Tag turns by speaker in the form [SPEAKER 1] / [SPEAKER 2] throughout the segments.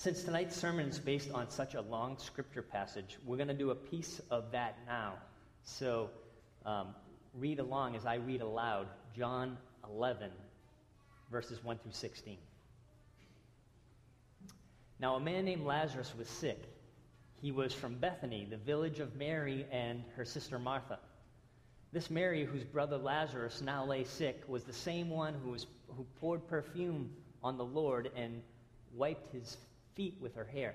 [SPEAKER 1] Since tonight's sermon is based on such a long scripture passage, we're going to do a piece of that now. So um, read along as I read aloud John 11, verses 1 through 16. Now, a man named Lazarus was sick. He was from Bethany, the village of Mary and her sister Martha. This Mary, whose brother Lazarus now lay sick, was the same one who, was, who poured perfume on the Lord and wiped his feet with her hair.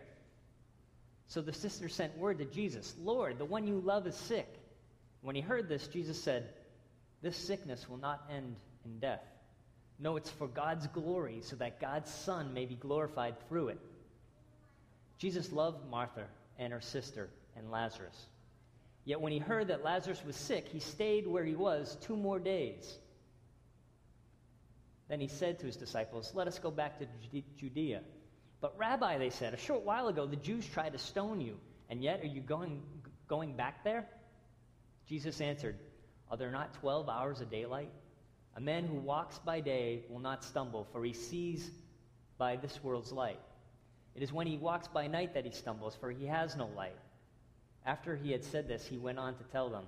[SPEAKER 1] So the sister sent word to Jesus Lord, the one you love is sick. When he heard this, Jesus said, This sickness will not end in death. No, it's for God's glory, so that God's Son may be glorified through it. Jesus loved Martha and her sister and Lazarus. Yet when he heard that Lazarus was sick, he stayed where he was two more days. Then he said to his disciples, Let us go back to Judea. But, Rabbi, they said, a short while ago the Jews tried to stone you, and yet are you going, going back there? Jesus answered, Are there not 12 hours of daylight? A man who walks by day will not stumble, for he sees by this world's light. It is when he walks by night that he stumbles, for he has no light. After he had said this, he went on to tell them,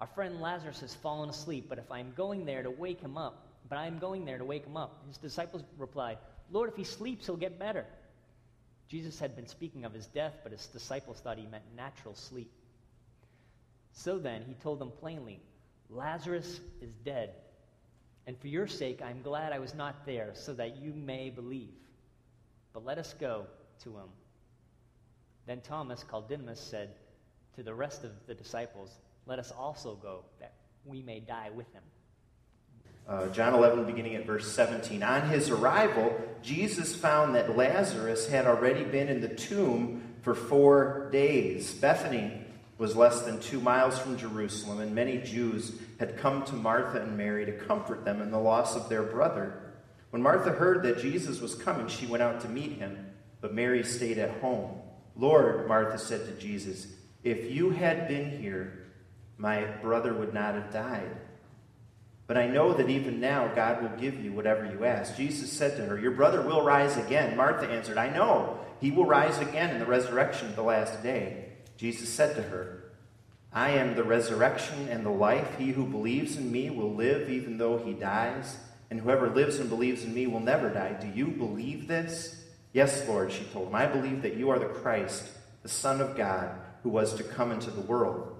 [SPEAKER 1] Our friend Lazarus has fallen asleep, but if I am going there to wake him up, but I am going there to wake him up. His disciples replied, Lord, if he sleeps, he'll get better. Jesus had been speaking of his death, but his disciples thought he meant natural sleep. So then, he told them plainly, Lazarus is dead. And for your sake, I am glad I was not there, so that you may believe. But let us go to him. Then Thomas, called Didymus, said to the rest of the disciples, Let us also go, that we may die with him.
[SPEAKER 2] Uh, John 11, beginning at verse 17. On his arrival, Jesus found that Lazarus had already been in the tomb for four days. Bethany was less than two miles from Jerusalem, and many Jews had come to Martha and Mary to comfort them in the loss of their brother. When Martha heard that Jesus was coming, she went out to meet him, but Mary stayed at home. Lord, Martha said to Jesus, if you had been here, my brother would not have died. But I know that even now God will give you whatever you ask. Jesus said to her, Your brother will rise again. Martha answered, I know. He will rise again in the resurrection of the last day. Jesus said to her, I am the resurrection and the life. He who believes in me will live even though he dies and whoever lives and believes in me will never die. Do you believe this? Yes, Lord, she told him. I believe that you are the Christ, the Son of God, who was to come into the world.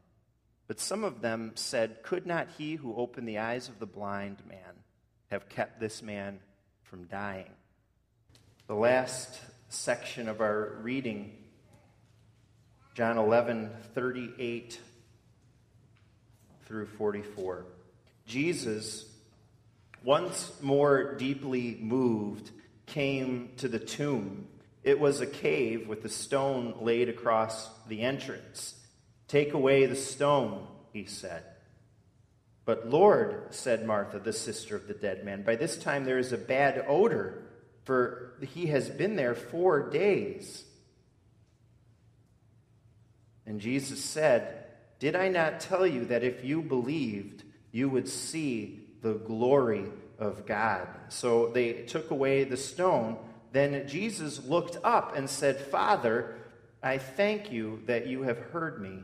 [SPEAKER 2] But some of them said, Could not he who opened the eyes of the blind man have kept this man from dying? The last section of our reading, John 11, 38 through 44. Jesus, once more deeply moved, came to the tomb it was a cave with a stone laid across the entrance. Take away the stone, he said. But Lord, said Martha, the sister of the dead man, by this time there is a bad odor, for he has been there four days. And Jesus said, Did I not tell you that if you believed, you would see the glory of God? So they took away the stone. Then Jesus looked up and said, Father, I thank you that you have heard me.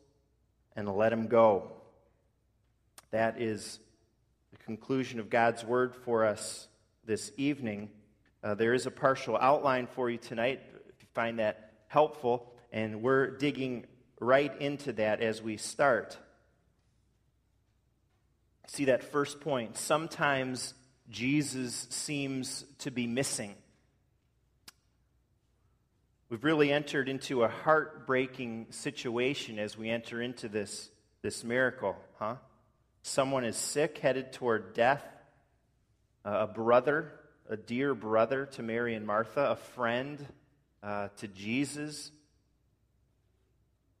[SPEAKER 2] and let him go. That is the conclusion of God's word for us this evening. Uh, there is a partial outline for you tonight, if you find that helpful, and we're digging right into that as we start. See that first point. Sometimes Jesus seems to be missing. We've really entered into a heartbreaking situation as we enter into this, this miracle, huh? Someone is sick, headed toward death. A brother, a dear brother to Mary and Martha, a friend uh, to Jesus.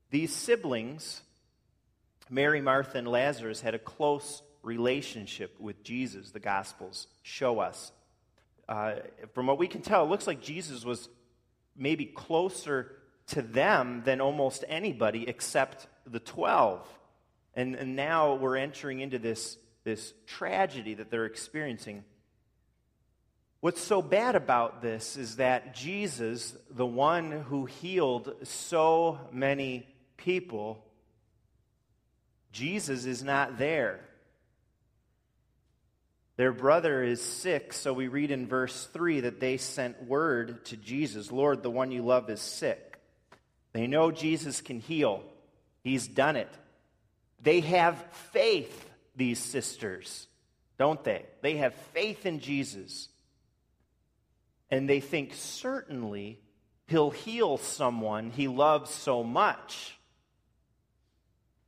[SPEAKER 2] These siblings, Mary, Martha, and Lazarus, had a close relationship with Jesus, the Gospels show us. Uh, from what we can tell, it looks like Jesus was maybe closer to them than almost anybody except the 12. And, and now we're entering into this, this tragedy that they're experiencing. What's so bad about this is that Jesus, the one who healed so many people, Jesus is not there. Their brother is sick, so we read in verse 3 that they sent word to Jesus Lord, the one you love is sick. They know Jesus can heal, He's done it. They have faith, these sisters, don't they? They have faith in Jesus. And they think certainly He'll heal someone He loves so much.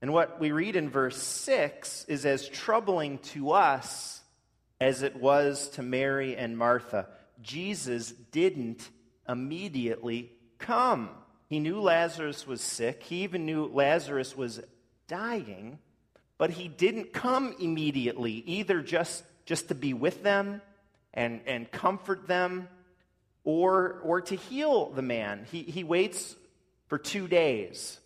[SPEAKER 2] And what we read in verse 6 is as troubling to us as it was to Mary and Martha. Jesus didn't immediately come. He knew Lazarus was sick, he even knew Lazarus was dying, but he didn't come immediately, either just, just to be with them and, and comfort them or, or to heal the man. He, he waits for two days.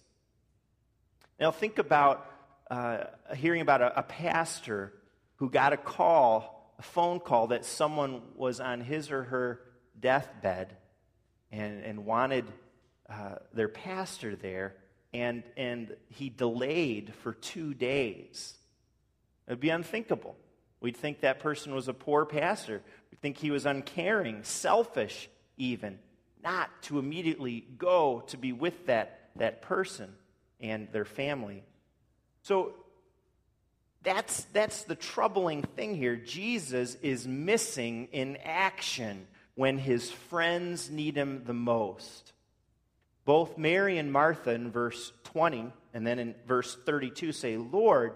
[SPEAKER 2] Now, think about uh, hearing about a, a pastor who got a call a phone call that someone was on his or her deathbed and, and wanted uh, their pastor there, and, and he delayed for two days. It would be unthinkable. We'd think that person was a poor pastor. We'd think he was uncaring, selfish, even, not to immediately go to be with that, that person and their family. So that's, that's the troubling thing here. Jesus is missing in action when his friends need him the most. Both Mary and Martha in verse 20 and then in verse 32 say, Lord,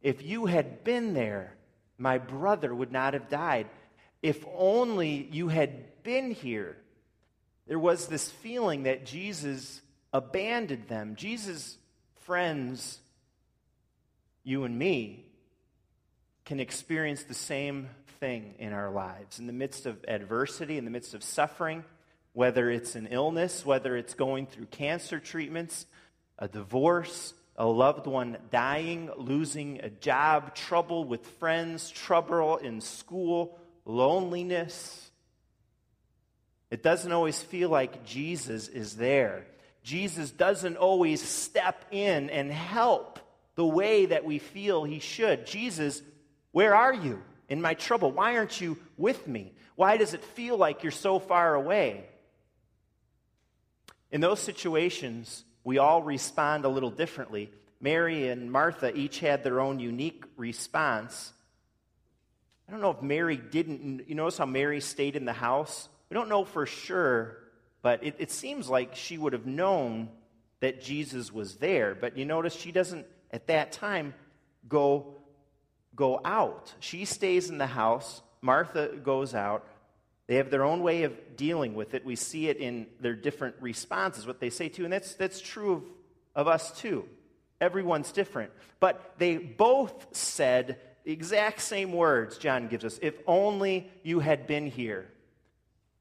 [SPEAKER 2] if you had been there, my brother would not have died. If only you had been here. There was this feeling that Jesus abandoned them. Jesus' friends you and me can experience the same thing in our lives. In the midst of adversity, in the midst of suffering, whether it's an illness, whether it's going through cancer treatments, a divorce, a loved one dying, losing a job, trouble with friends, trouble in school, loneliness. It doesn't always feel like Jesus is there. Jesus doesn't always step in and help the way that we feel he should. Jesus, where are you in my trouble? Why aren't you with me? Why does it feel like you're so far away? In those situations, we all respond a little differently. Mary and Martha each had their own unique response. I don't know if Mary didn't. You notice how Mary stayed in the house? We don't know for sure, but it, it seems like she would have known that Jesus was there. But you notice she doesn't at that time go, go out. She stays in the house. Martha goes out. They have their own way of dealing with it. We see it in their different responses, what they say too. And that's, that's true of, of us too. Everyone's different. But they both said the exact same words, John gives us if only you had been here.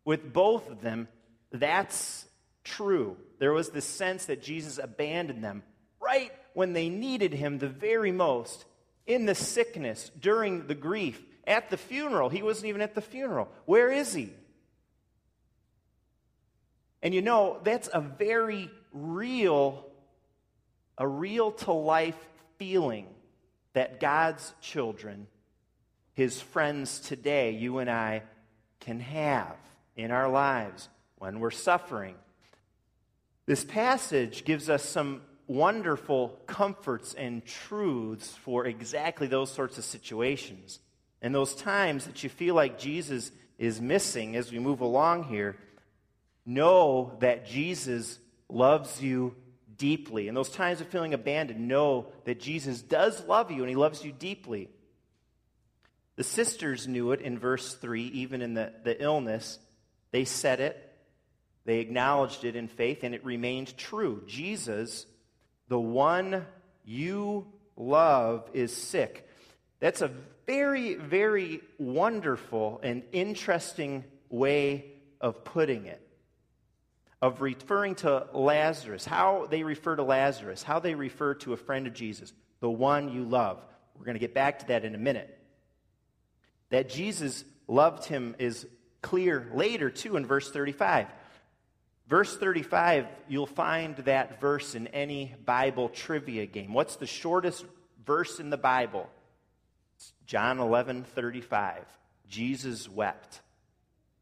[SPEAKER 2] With both of them, that's true. There was this sense that Jesus abandoned them right when they needed him the very most, in the sickness, during the grief, at the funeral. He wasn't even at the funeral. Where is he? And you know, that's a very real, a real to life feeling that God's children, his friends today, you and I, can have in our lives when we're suffering. This passage gives us some wonderful comforts and truths for exactly those sorts of situations. And those times that you feel like Jesus is missing as we move along here, know that Jesus loves you deeply. And those times of feeling abandoned, know that Jesus does love you and he loves you deeply. The sisters knew it in verse 3, even in the, the illness. They said it, they acknowledged it in faith, and it remained true. Jesus, the one you love, is sick. That's a very, very wonderful and interesting way of putting it of referring to Lazarus, how they refer to Lazarus, how they refer to a friend of Jesus, the one you love. We're going to get back to that in a minute. That Jesus loved him is clear later, too, in verse 35. Verse 35, you'll find that verse in any Bible trivia game. What's the shortest verse in the Bible? It's John 11 35. Jesus wept.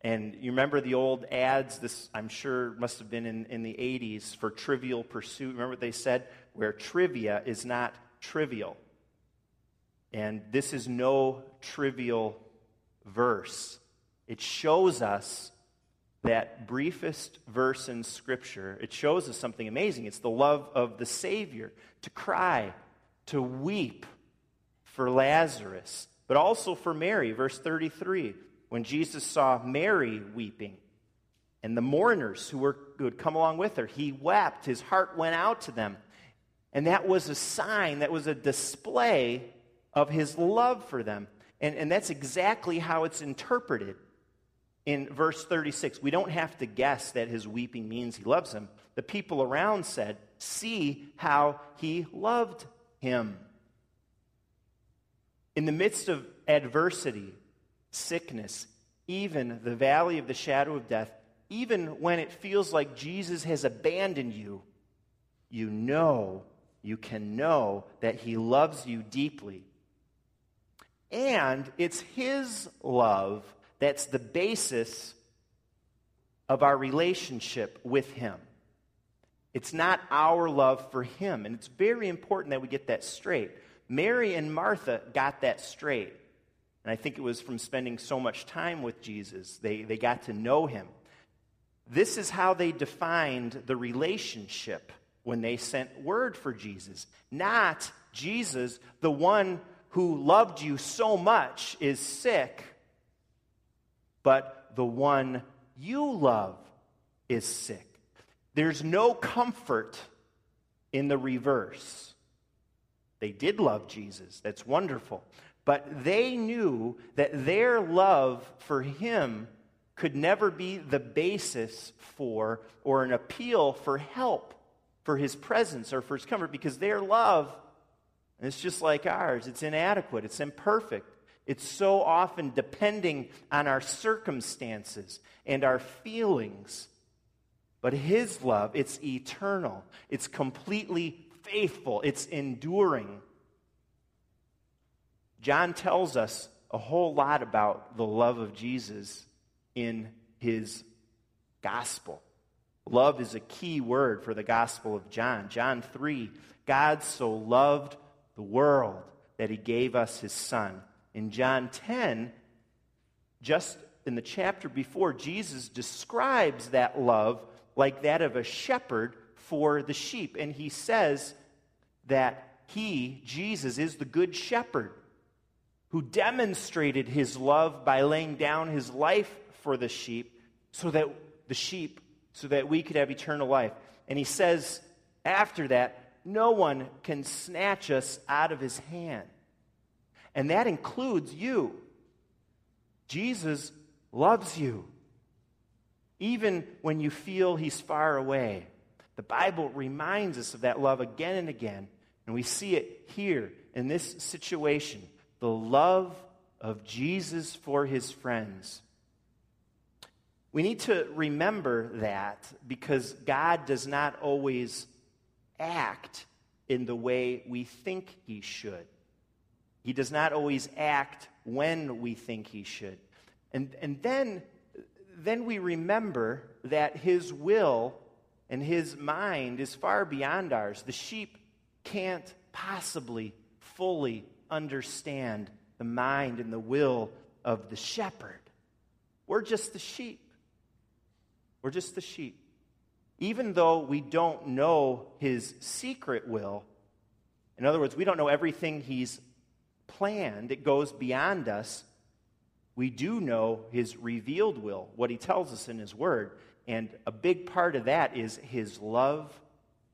[SPEAKER 2] And you remember the old ads, this I'm sure must have been in, in the 80s for Trivial Pursuit. Remember what they said? Where trivia is not trivial. And this is no trivial verse. It shows us that briefest verse in Scripture. It shows us something amazing. It's the love of the Savior to cry, to weep for Lazarus, but also for Mary. Verse 33 when Jesus saw Mary weeping and the mourners who, were, who had come along with her, he wept. His heart went out to them. And that was a sign, that was a display of his love for them. And, and that's exactly how it's interpreted in verse 36. We don't have to guess that his weeping means he loves him. The people around said, See how he loved him. In the midst of adversity, sickness, even the valley of the shadow of death, even when it feels like Jesus has abandoned you, you know, you can know that He loves you deeply. And it's His love that's the basis of our relationship with Him. It's not our love for Him. And it's very important that we get that straight. Mary and Martha got that straight. And I think it was from spending so much time with Jesus, they, they got to know him. This is how they defined the relationship when they sent word for Jesus. Not Jesus, the one who loved you so much, is sick, but the one you love is sick. There's no comfort in the reverse. They did love Jesus. That's wonderful. But they knew that their love for him could never be the basis for or an appeal for help for his presence or for his comfort because their love is just like ours. It's inadequate, it's imperfect. It's so often depending on our circumstances and our feelings. But his love, it's eternal. It's completely faithful. It's enduring. John tells us a whole lot about the love of Jesus in his gospel. Love is a key word for the gospel of John. John 3 God so loved the world that he gave us his son. In John 10, just in the chapter before, Jesus describes that love like that of a shepherd for the sheep. And he says that he, Jesus, is the good shepherd who demonstrated his love by laying down his life for the sheep so that the sheep so that we could have eternal life and he says after that no one can snatch us out of his hand and that includes you jesus loves you even when you feel he's far away The Bible reminds us of that love again and again, and we see it here in this situation the love of Jesus for his friends. We need to remember that because God does not always act in the way we think he should. He does not always act when we think he should. And, and then, then we remember that his will and his mind is far beyond ours. The sheep can't possibly fully understand the mind and the will of the shepherd. We're just the sheep. We're just the sheep. Even though we don't know his secret will, in other words, we don't know everything he's planned, it goes beyond us. We do know his revealed will, what he tells us in his word. And a big part of that is his love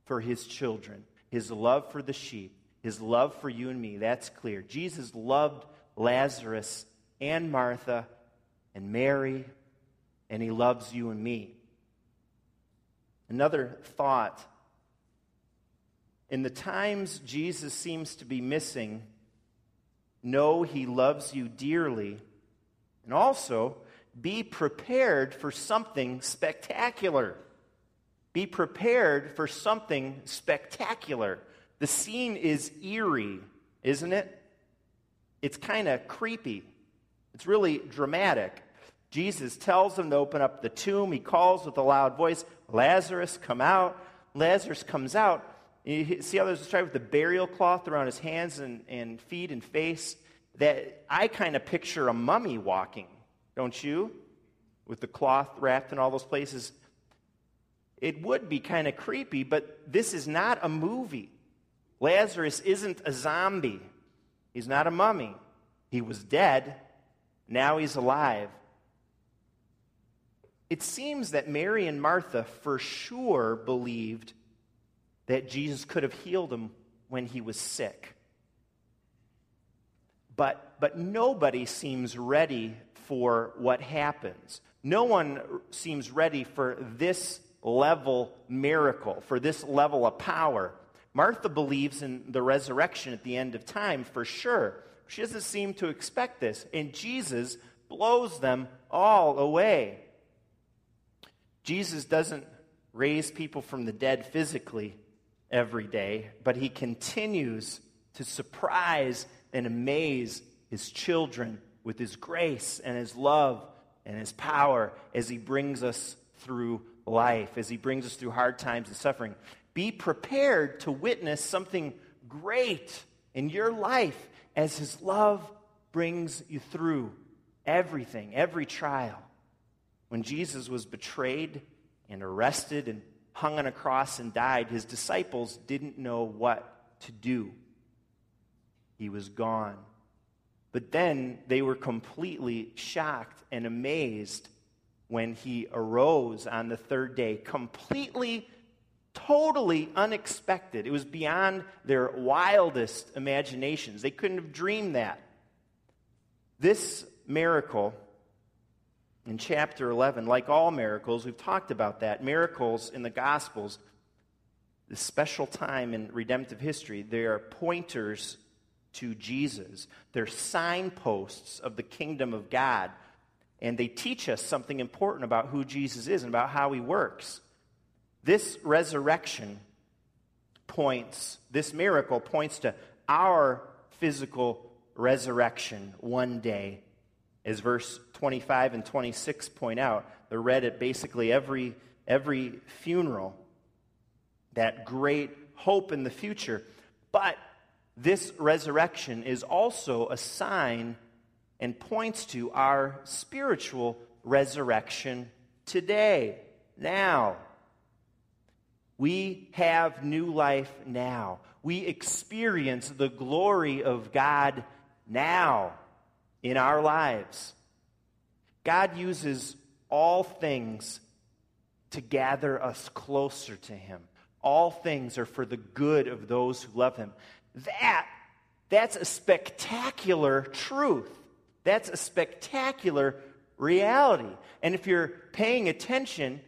[SPEAKER 2] for his children, his love for the sheep, his love for you and me. That's clear. Jesus loved Lazarus and Martha and Mary, and he loves you and me. Another thought in the times Jesus seems to be missing, know he loves you dearly, and also be prepared for something spectacular. Be prepared for something spectacular. The scene is eerie, isn't it? It's kind of creepy. It's really dramatic. Jesus tells them to open up the tomb. He calls with a loud voice, Lazarus, come out. Lazarus comes out. You see how there's a described with the burial cloth around his hands and, and feet and face? That I kind of picture a mummy walking, don't you? With the cloth wrapped in all those places. It would be kind of creepy, but this is not a movie. Lazarus isn't a zombie. He's not a mummy. He was dead. Now he's alive. It seems that Mary and Martha for sure believed that Jesus could have healed him when he was sick. But, but nobody seems ready for what happens. No one seems ready for this level miracle, for this level of power. Martha believes in the resurrection at the end of time for sure. She doesn't seem to expect this. And Jesus blows them all away. Jesus doesn't raise people from the dead physically every day, but he continues to surprise and amaze his children with his grace and his love and his power as he brings us through life, as he brings us through hard times and suffering. Be prepared to witness something great in your life as his love brings you through everything, every trial. When Jesus was betrayed and arrested and hung on a cross and died, his disciples didn't know what to do. He was gone. But then they were completely shocked and amazed when he arose on the third day, completely, totally unexpected. It was beyond their wildest imaginations. They couldn't have dreamed that. This miracle in chapter 11, like all miracles, we've talked about that. Miracles in the Gospels, the special time in redemptive history, they are pointers to Jesus. They're signposts of the kingdom of God. And they teach us something important about who Jesus is and about how he works. This resurrection points, this miracle points to our physical resurrection one day as verse 25 and 26 point out. They're read at basically every, every funeral. That great hope in the future. But this resurrection is also a sign and points to our spiritual resurrection today, now. We have new life now. We experience the glory of God now in our lives. God uses all things to gather us closer to Him. All things are for the good of those who love Him. That, that's a spectacular truth. That's a spectacular reality. And if you're paying attention,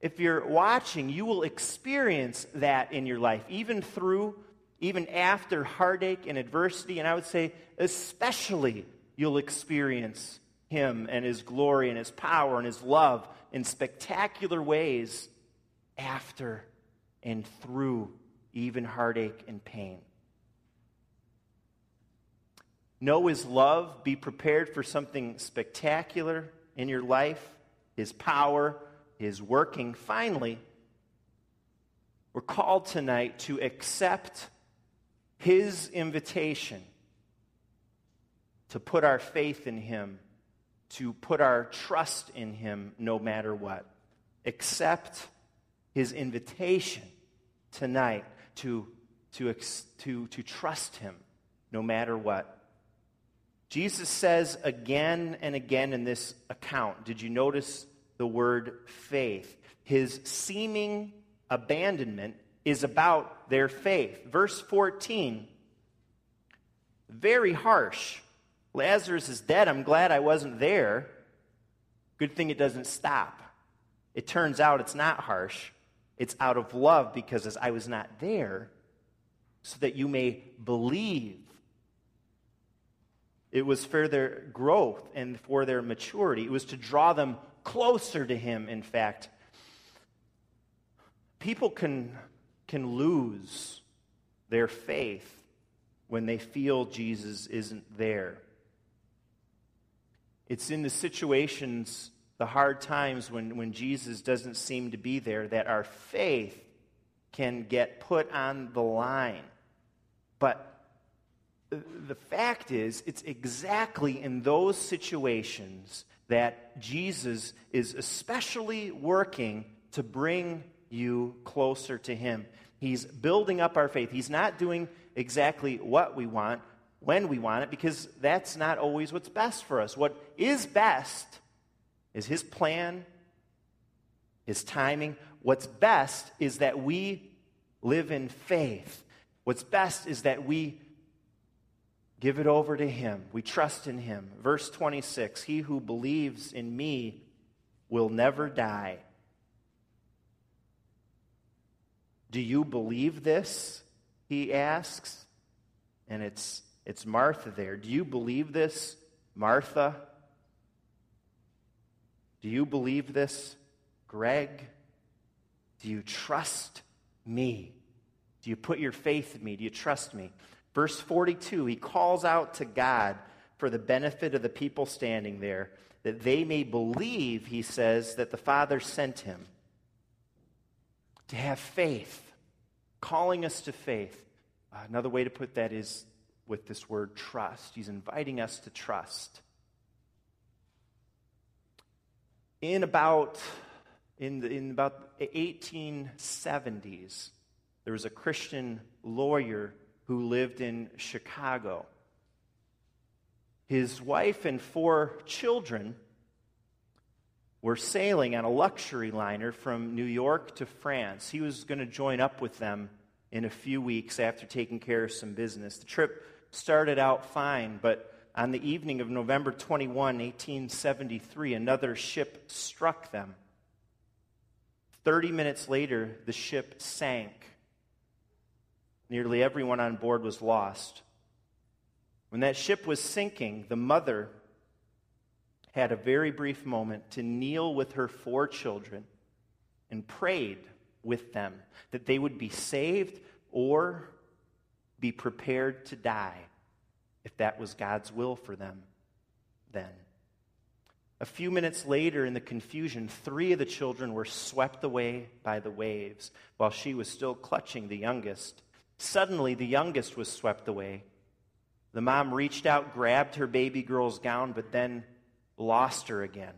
[SPEAKER 2] if you're watching, you will experience that in your life, even through, even after heartache and adversity. And I would say, especially, you'll experience Him and His glory and His power and His love in spectacular ways after and through even heartache and pain. Know His love, be prepared for something spectacular in your life, His power is working. Finally, we're called tonight to accept His invitation to put our faith in Him, to put our trust in Him no matter what. Accept His invitation tonight to, to, to, to trust Him no matter what. Jesus says again and again in this account, did you notice the word faith. His seeming abandonment is about their faith. Verse 14, very harsh. Lazarus is dead. I'm glad I wasn't there. Good thing it doesn't stop. It turns out it's not harsh. It's out of love because as I was not there, so that you may believe. It was for their growth and for their maturity. It was to draw them closer to Him, in fact. People can, can lose their faith when they feel Jesus isn't there. It's in the situations, the hard times when, when Jesus doesn't seem to be there, that our faith can get put on the line. But the fact is, it's exactly in those situations that Jesus is especially working to bring you closer to Him. He's building up our faith. He's not doing exactly what we want, when we want it, because that's not always what's best for us. What is best is His plan, His timing. What's best is that we live in faith. What's best is that we Give it over to Him. We trust in Him. Verse 26 He who believes in me will never die. Do you believe this? He asks. And it's, it's Martha there. Do you believe this, Martha? Do you believe this, Greg? Do you trust me? Do you put your faith in me? Do you trust me? Verse 42, he calls out to God for the benefit of the people standing there, that they may believe, he says, that the Father sent him. To have faith, calling us to faith. Uh, another way to put that is with this word trust. He's inviting us to trust. In about in, the, in about 1870s, there was a Christian lawyer who lived in Chicago. His wife and four children were sailing on a luxury liner from New York to France. He was going to join up with them in a few weeks after taking care of some business. The trip started out fine, but on the evening of November 21, 1873, another ship struck them. Thirty minutes later, the ship sank. Nearly everyone on board was lost. When that ship was sinking, the mother had a very brief moment to kneel with her four children and prayed with them that they would be saved or be prepared to die if that was God's will for them then. A few minutes later, in the confusion, three of the children were swept away by the waves while she was still clutching the youngest. Suddenly, the youngest was swept away. The mom reached out, grabbed her baby girl's gown, but then lost her again.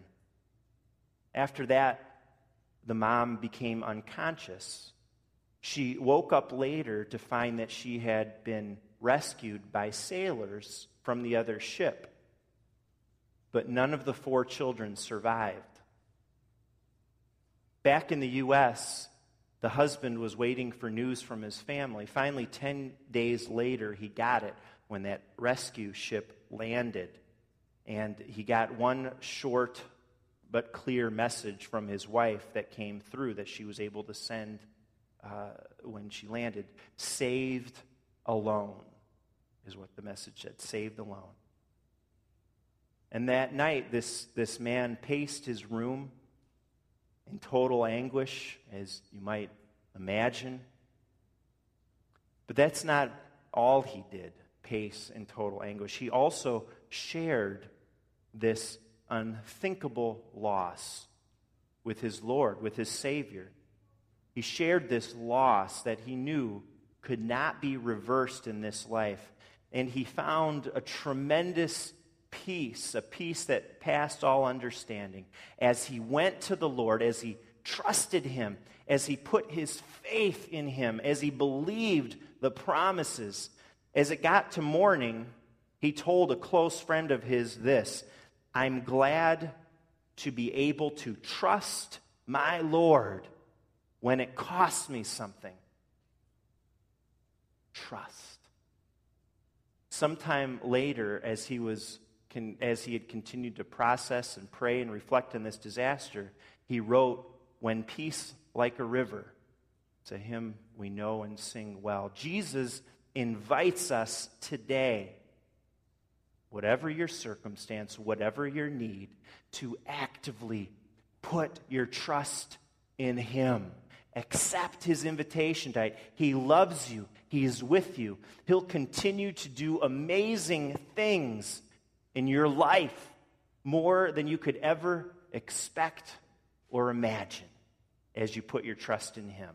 [SPEAKER 2] After that, the mom became unconscious. She woke up later to find that she had been rescued by sailors from the other ship. But none of the four children survived. Back in the U.S., the husband was waiting for news from his family. Finally, 10 days later, he got it when that rescue ship landed. And he got one short but clear message from his wife that came through that she was able to send uh, when she landed. Saved alone is what the message said. Saved alone. And that night, this, this man paced his room in total anguish, as you might imagine. But that's not all he did, pace in total anguish. He also shared this unthinkable loss with his Lord, with his Savior. He shared this loss that he knew could not be reversed in this life. And he found a tremendous peace, a peace that passed all understanding, as he went to the Lord, as he trusted him, as he put his faith in him, as he believed the promises. As it got to morning, he told a close friend of his this I'm glad to be able to trust my Lord when it costs me something. Trust. Sometime later, as he was as he had continued to process and pray and reflect on this disaster, he wrote, When peace like a river, to him we know and sing well. Jesus invites us today whatever your circumstance, whatever your need, to actively put your trust in Him. Accept His invitation tonight. He loves you, He is with you. He'll continue to do amazing things in your life more than you could ever expect or imagine as you put your trust in Him.